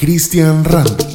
Cristian Ranch.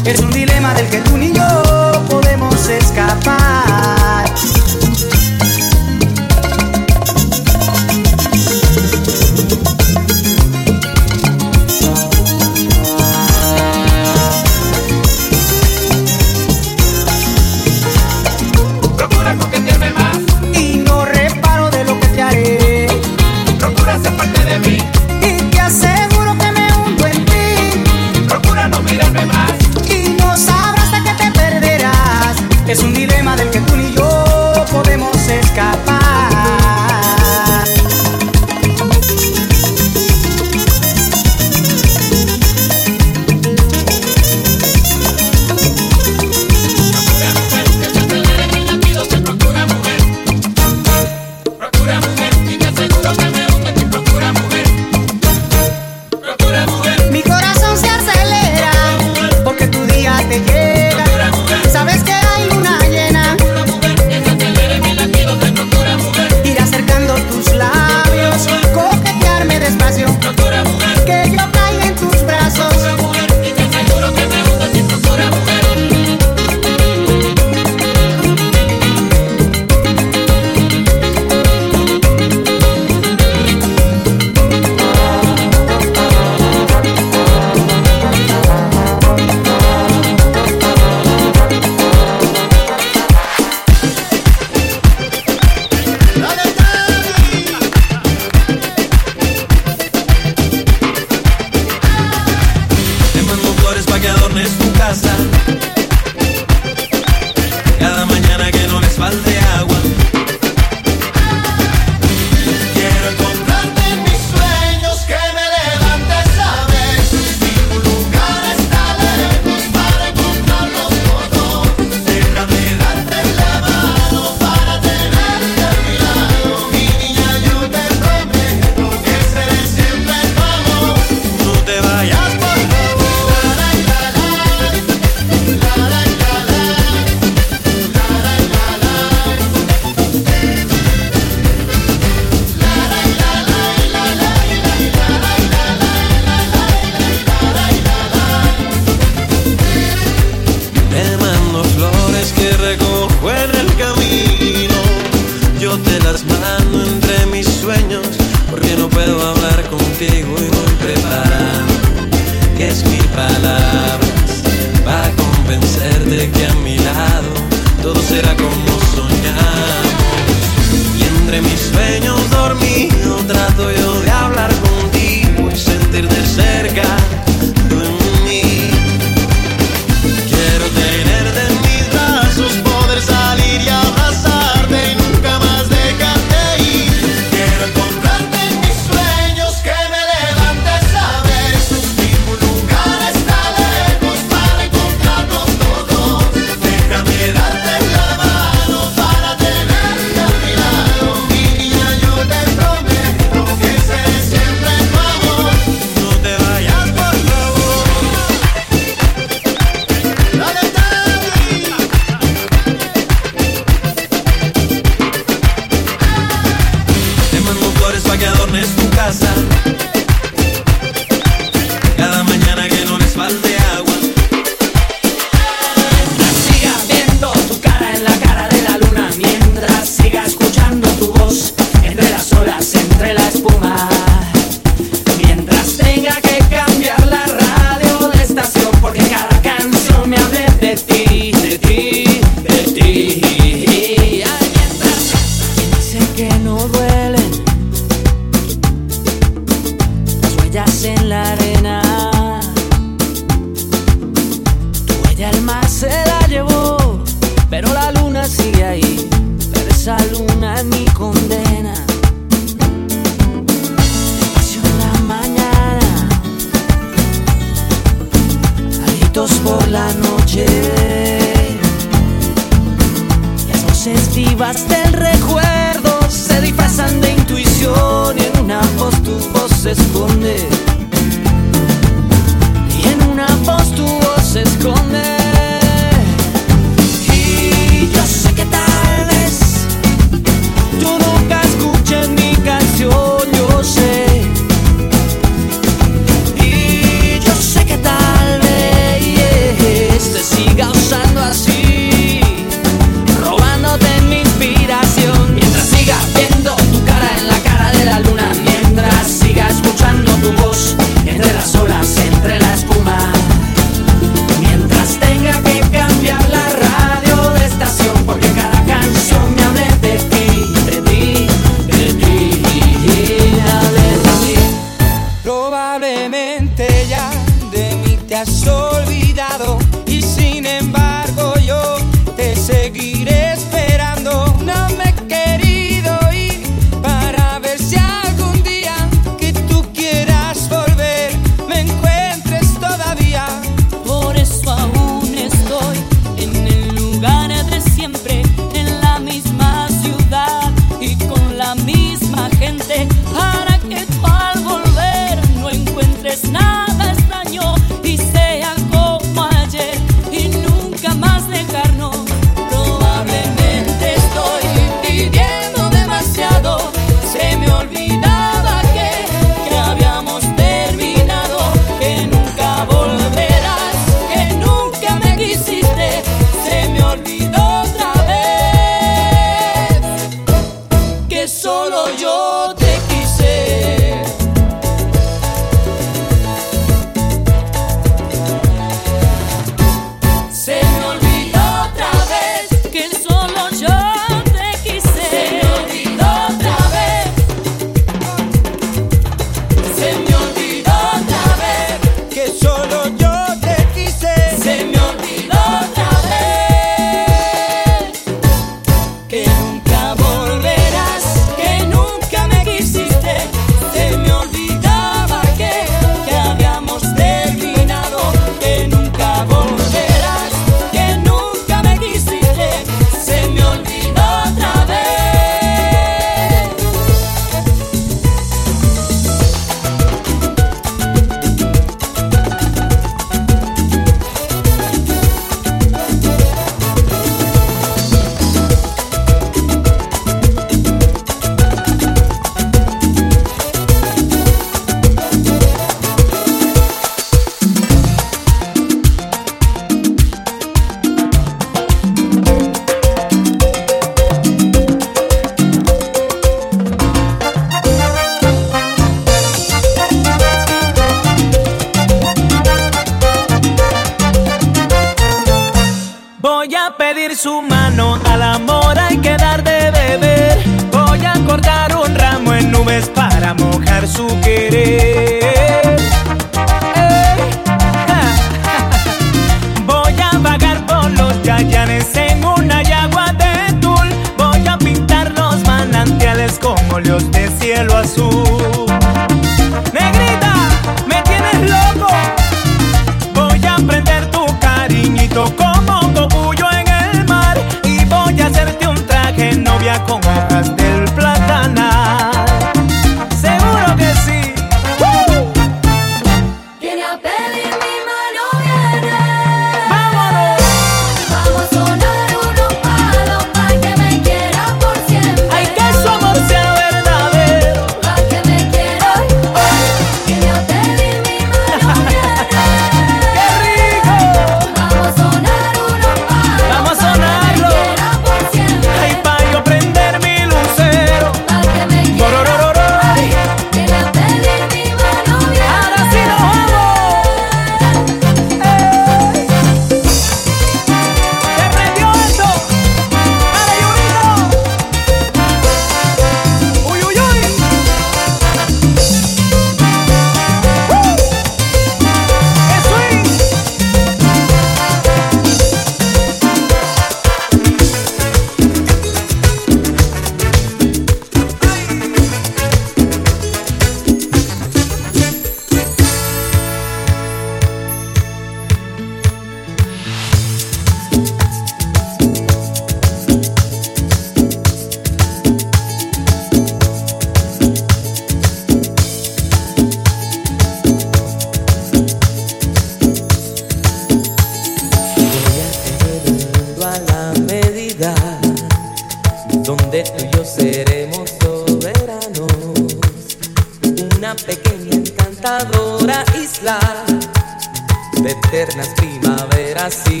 Primaveras y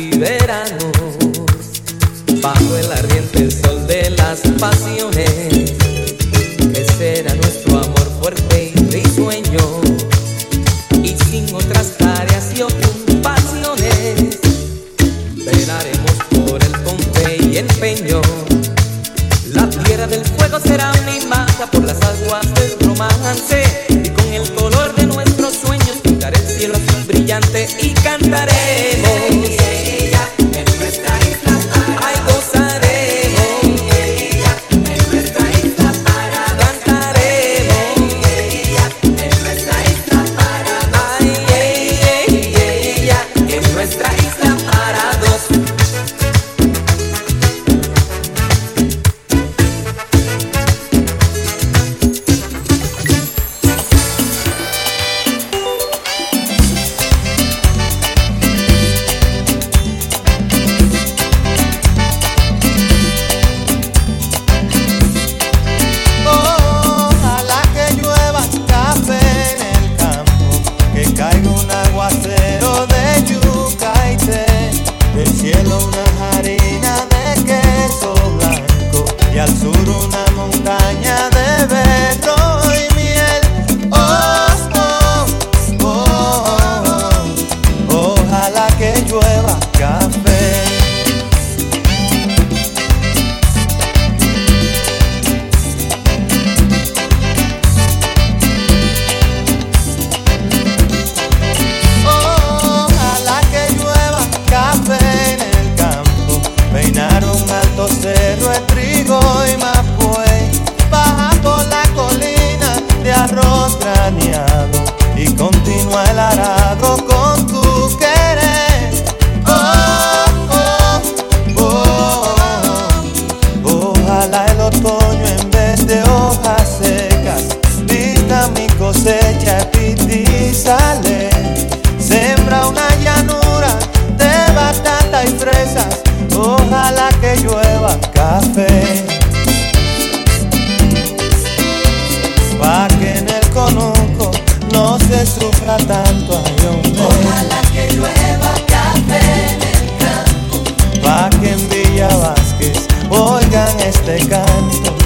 este canto.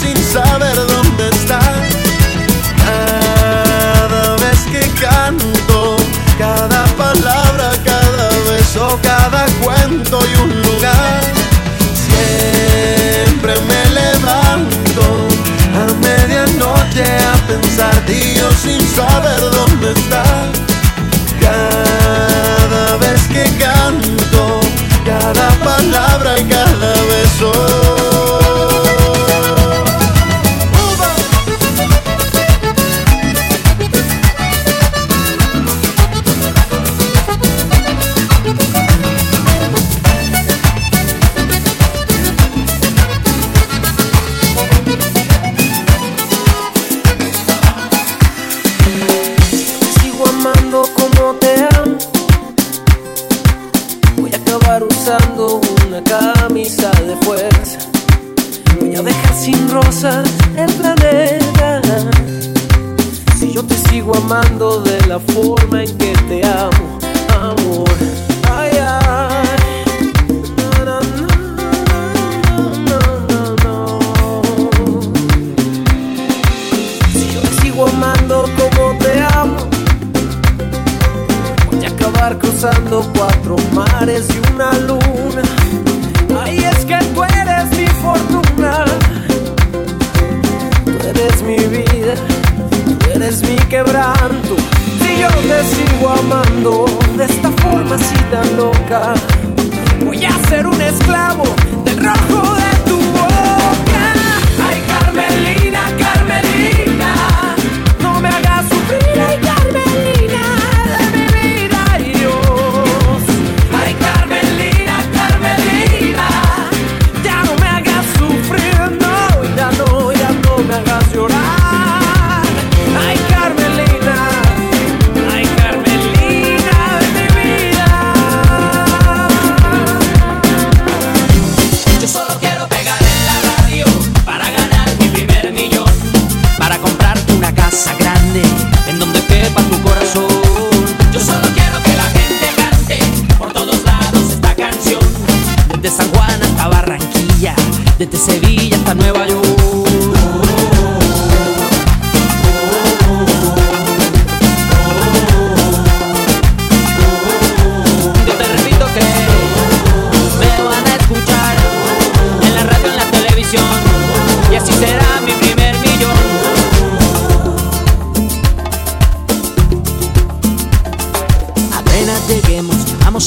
sin saber dónde está. Cada vez que canto, cada palabra, cada beso, cada cuento y un lugar. Siempre me levanto a medianoche a pensar tío sin saber dónde está. Cada vez que canto, cada palabra, y cada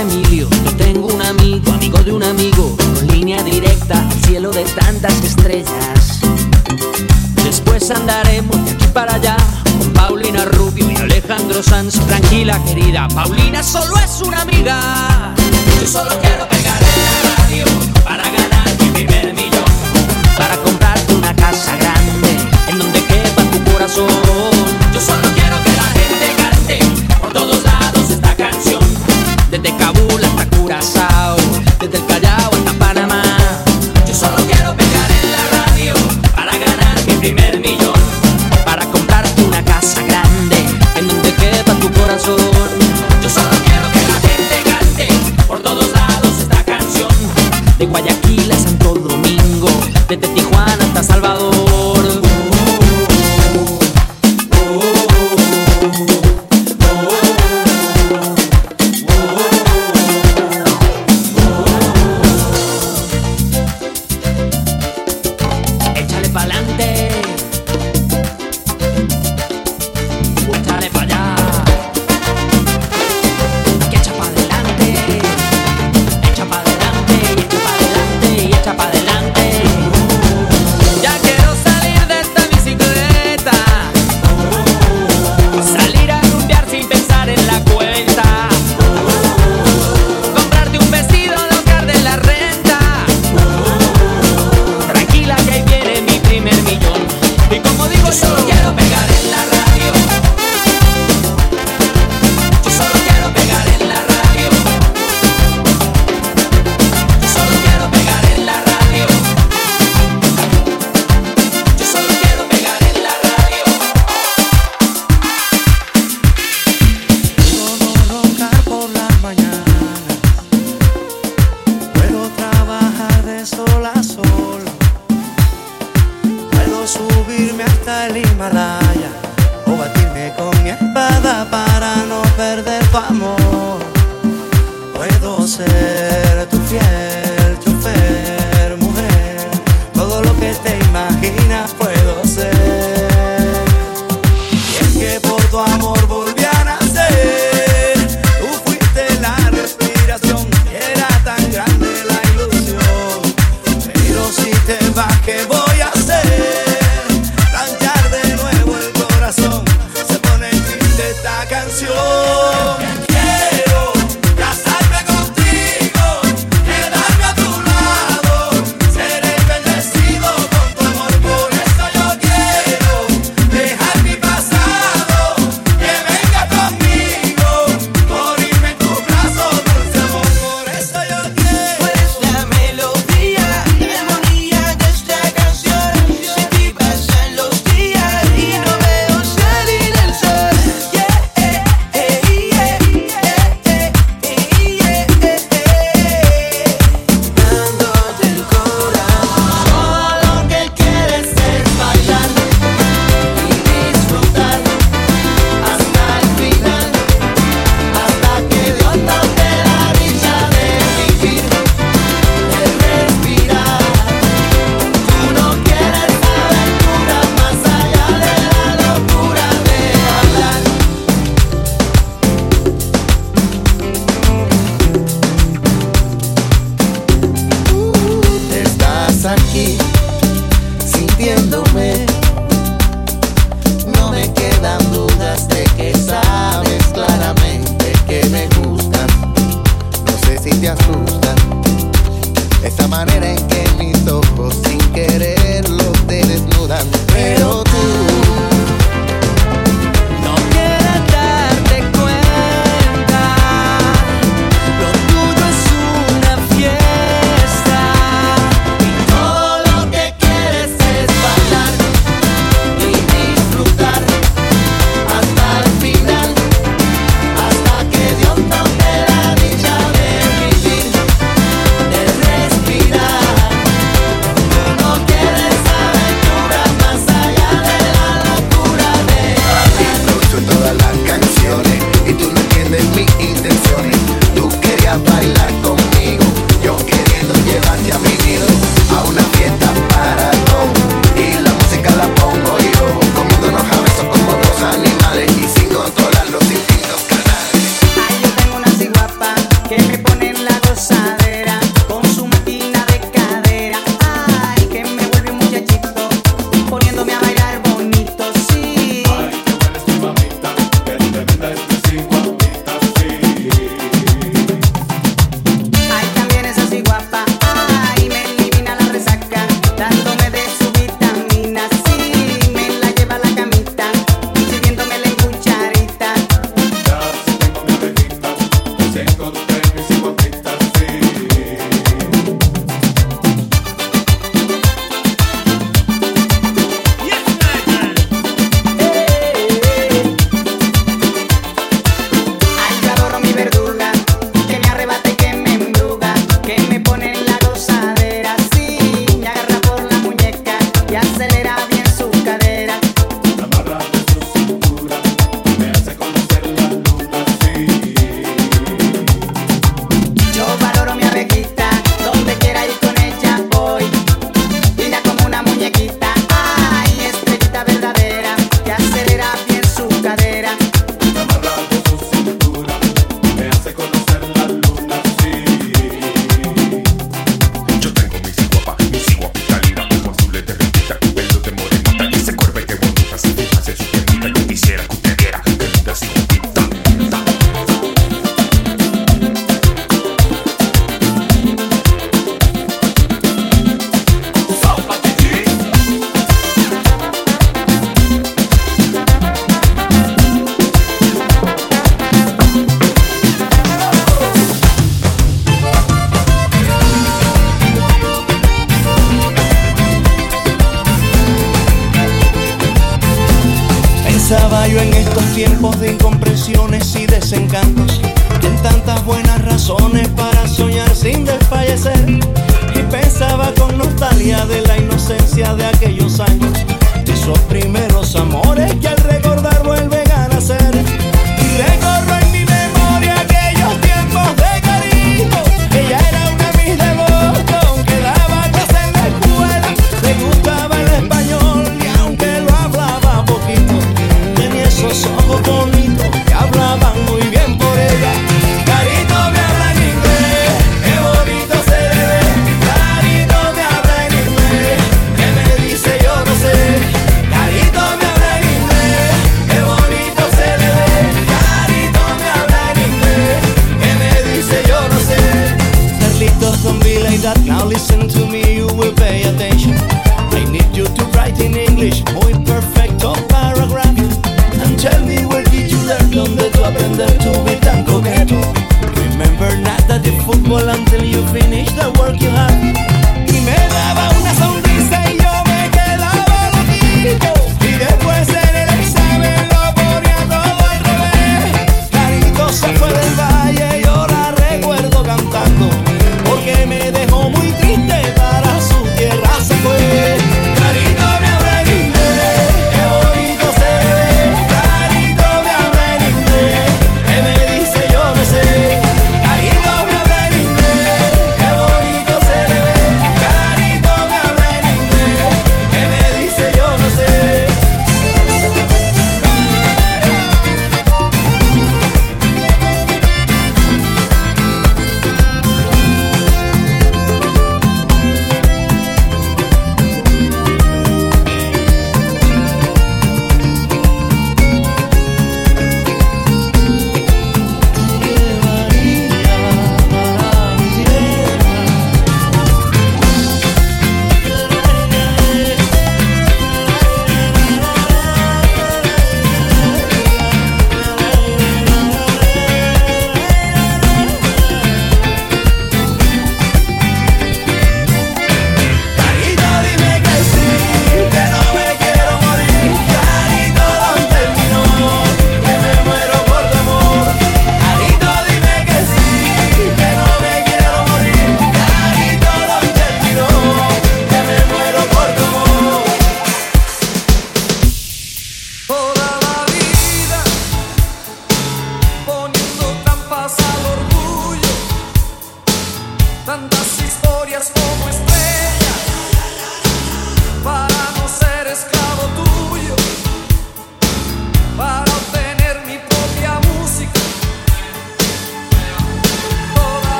Emilio. Yo tengo un amigo, amigo de un amigo, con línea directa al cielo de tantas estrellas. Después andaremos de aquí para allá con Paulina Rubio y Alejandro Sanz. Tranquila, querida, Paulina solo es una amiga. Yo solo quiero pegarle la radio para ganar mi primer millón. Para comprarte una casa grande en donde quepa tu corazón.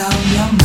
down your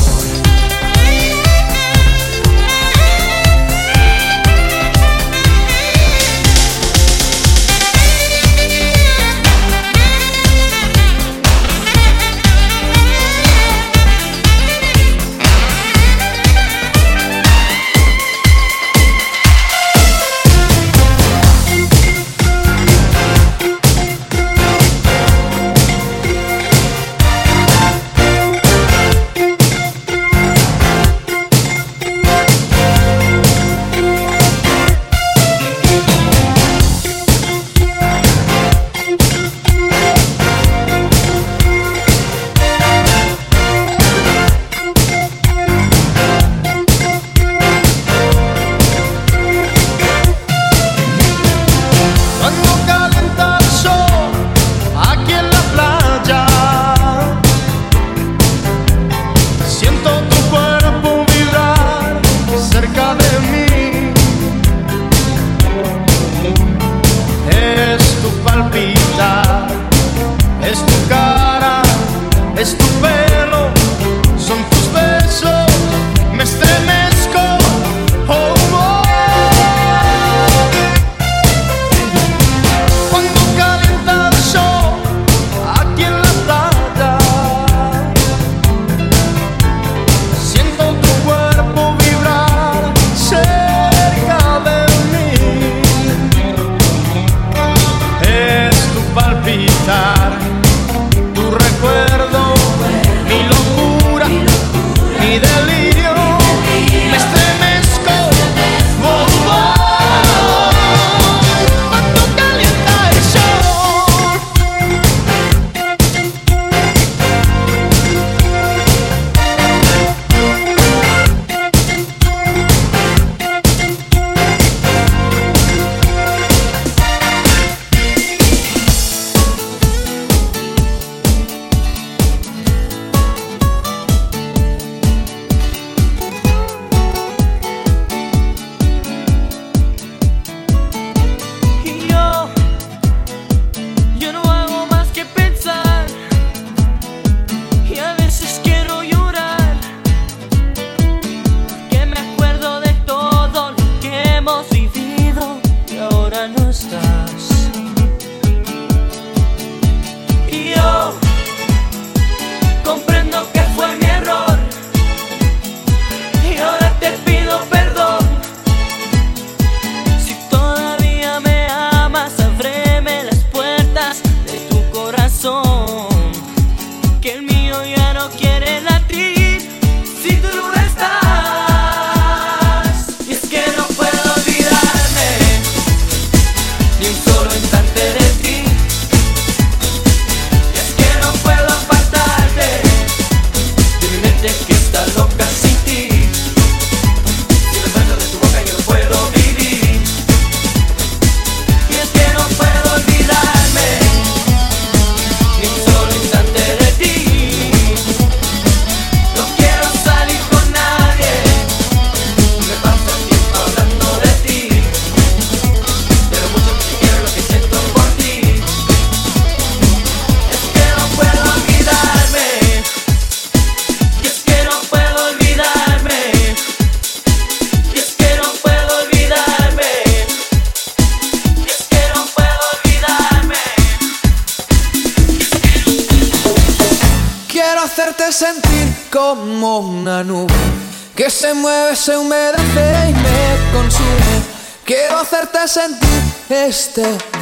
este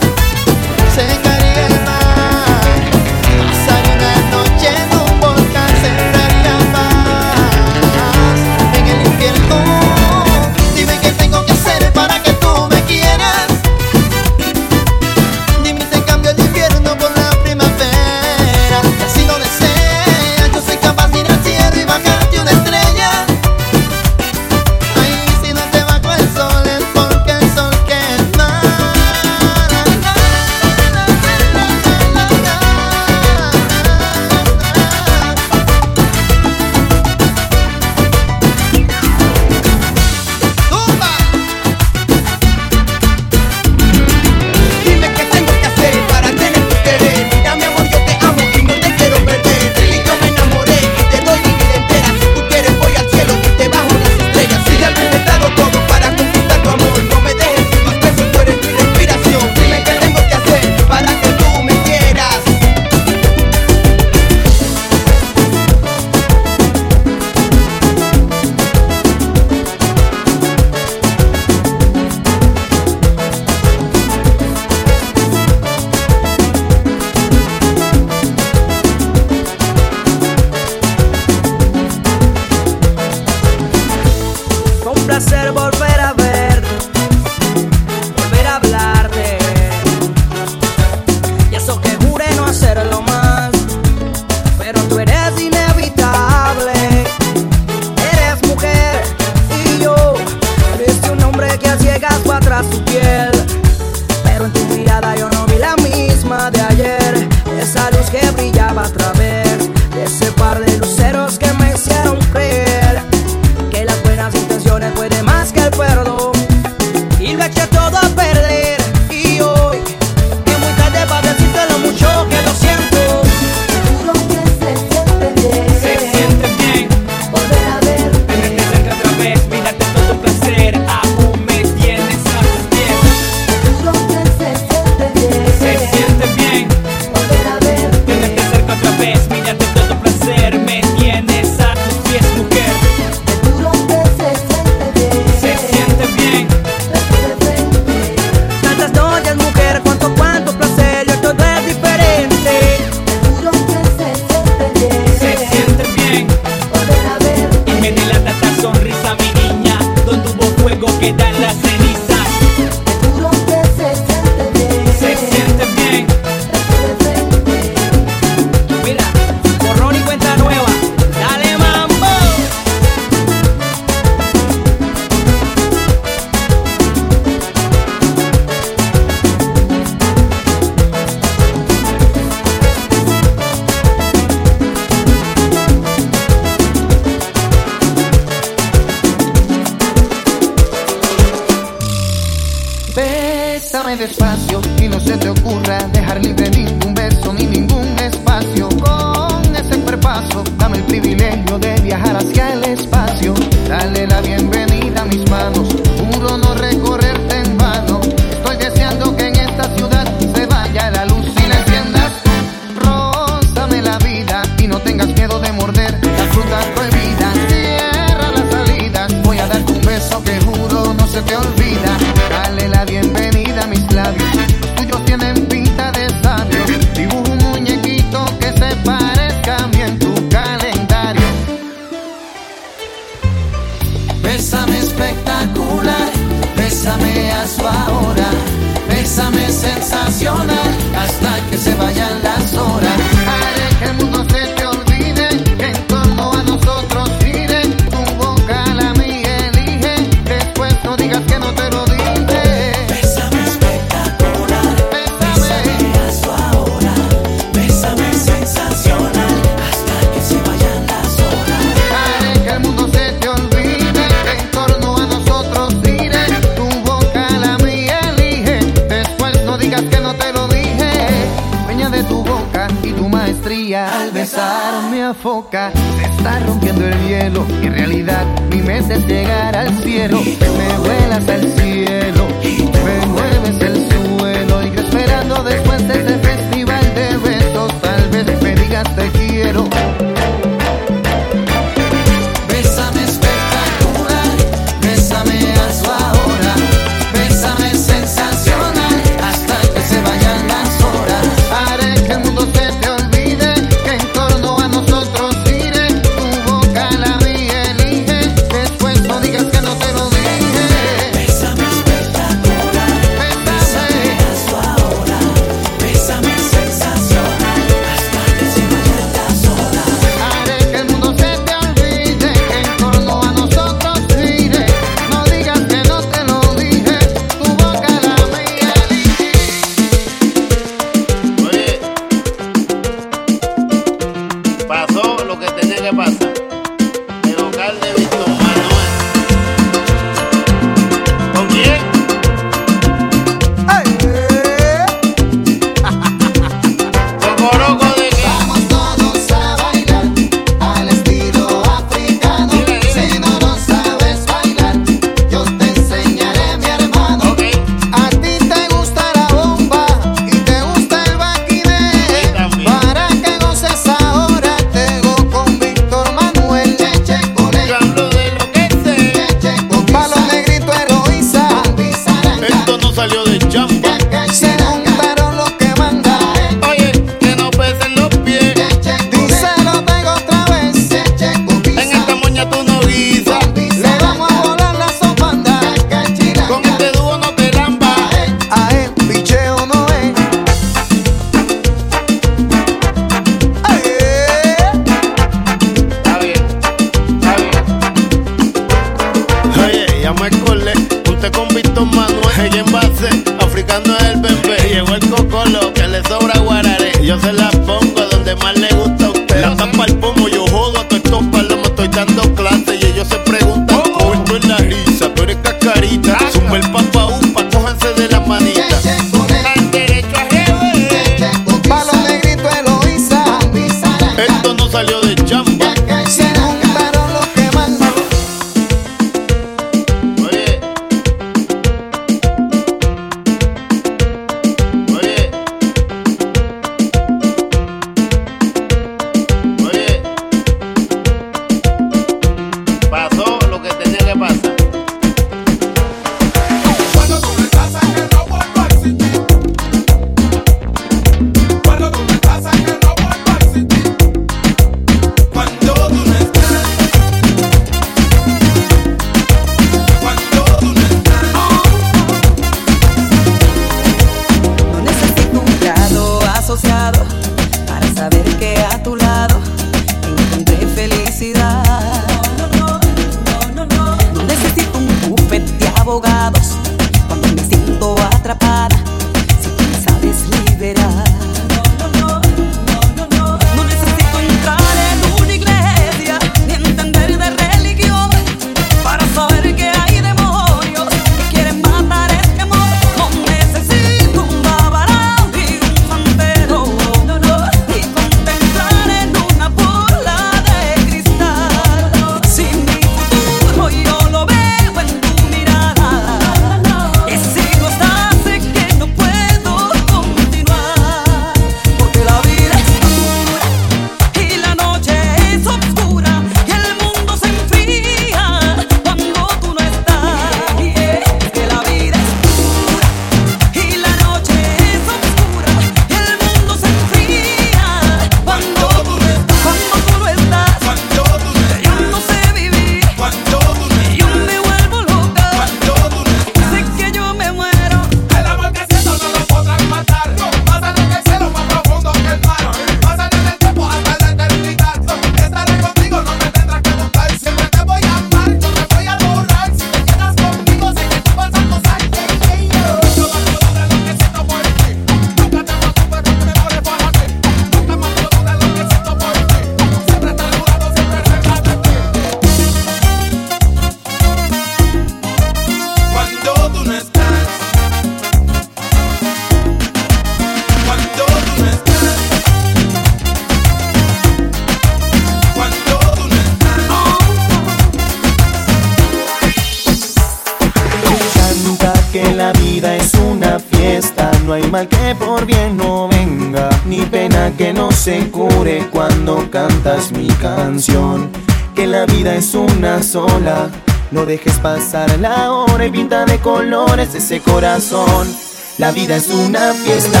dejes pasar la hora y pinta de colores ese corazón. La vida es una fiesta.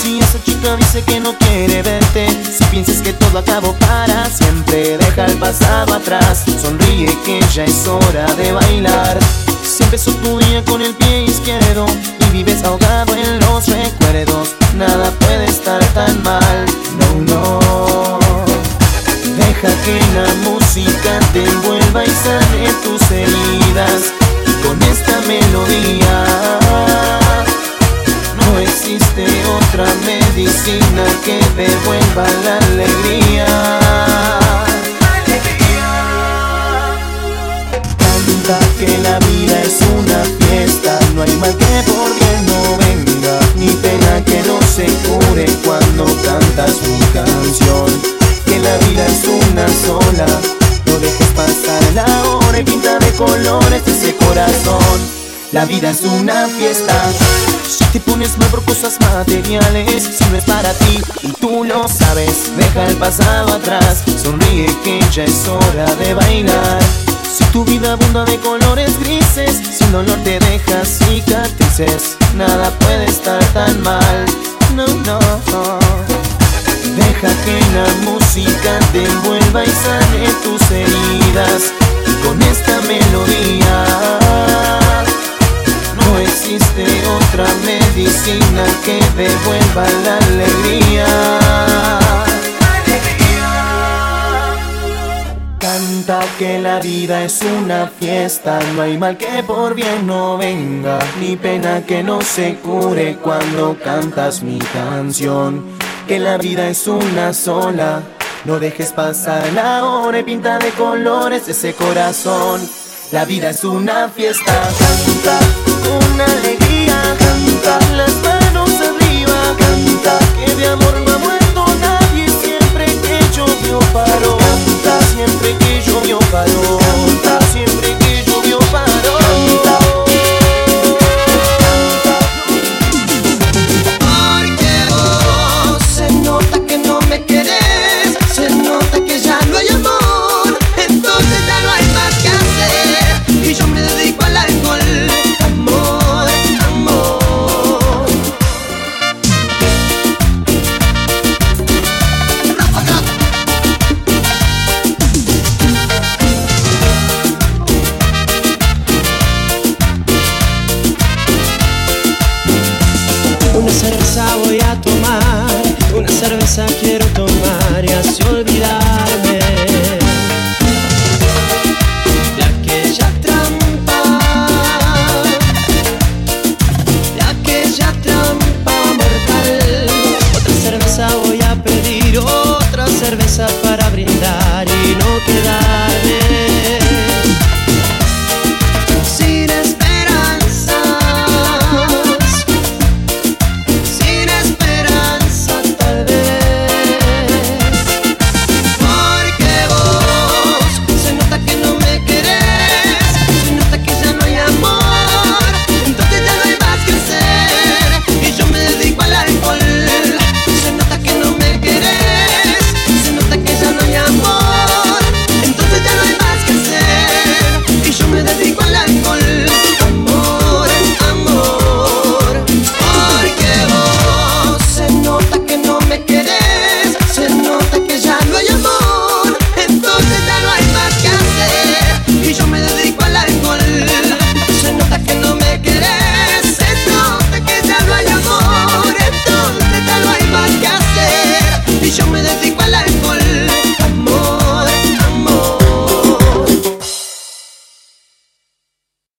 Si esa chica dice que no quiere verte, si piensas que todo acabó para siempre, deja el pasado atrás. Sonríe que ya es hora de bailar. Si empezó tu día con el pie izquierdo y vives ahogado en los recuerdos, nada puede estar tan mal. No, no. Que la música te envuelva y sane tus heridas. Y con esta melodía no existe otra medicina que devuelva la alegría. Canta que la vida es una fiesta, no hay mal que por bien no venga, ni pena que no se cure cuando cantas mi canción. Que la vida es una no dejes pasar la hora y pinta de colores ese corazón. La vida es una fiesta. Si te pones mal por cosas materiales, si no es para ti y tú lo sabes, deja el pasado atrás, sonríe que ya es hora de bailar. Si tu vida abunda de colores grises, si el dolor te deja cicatrices, nada puede estar tan mal. No, no. Deja que la música te envuelva y sane tus heridas. Y con esta melodía no existe otra medicina que devuelva la alegría. Canta que la vida es una fiesta, no hay mal que por bien no venga, ni pena que no se cure cuando cantas mi canción. Que la vida es una sola, no dejes pasar la hora y pinta de colores ese corazón. La vida es una fiesta. Canta con alegría. Canta las manos arriba. Canta que de amor no ha muerto nadie. Siempre que llovió paró. Canta siempre que llovió paró.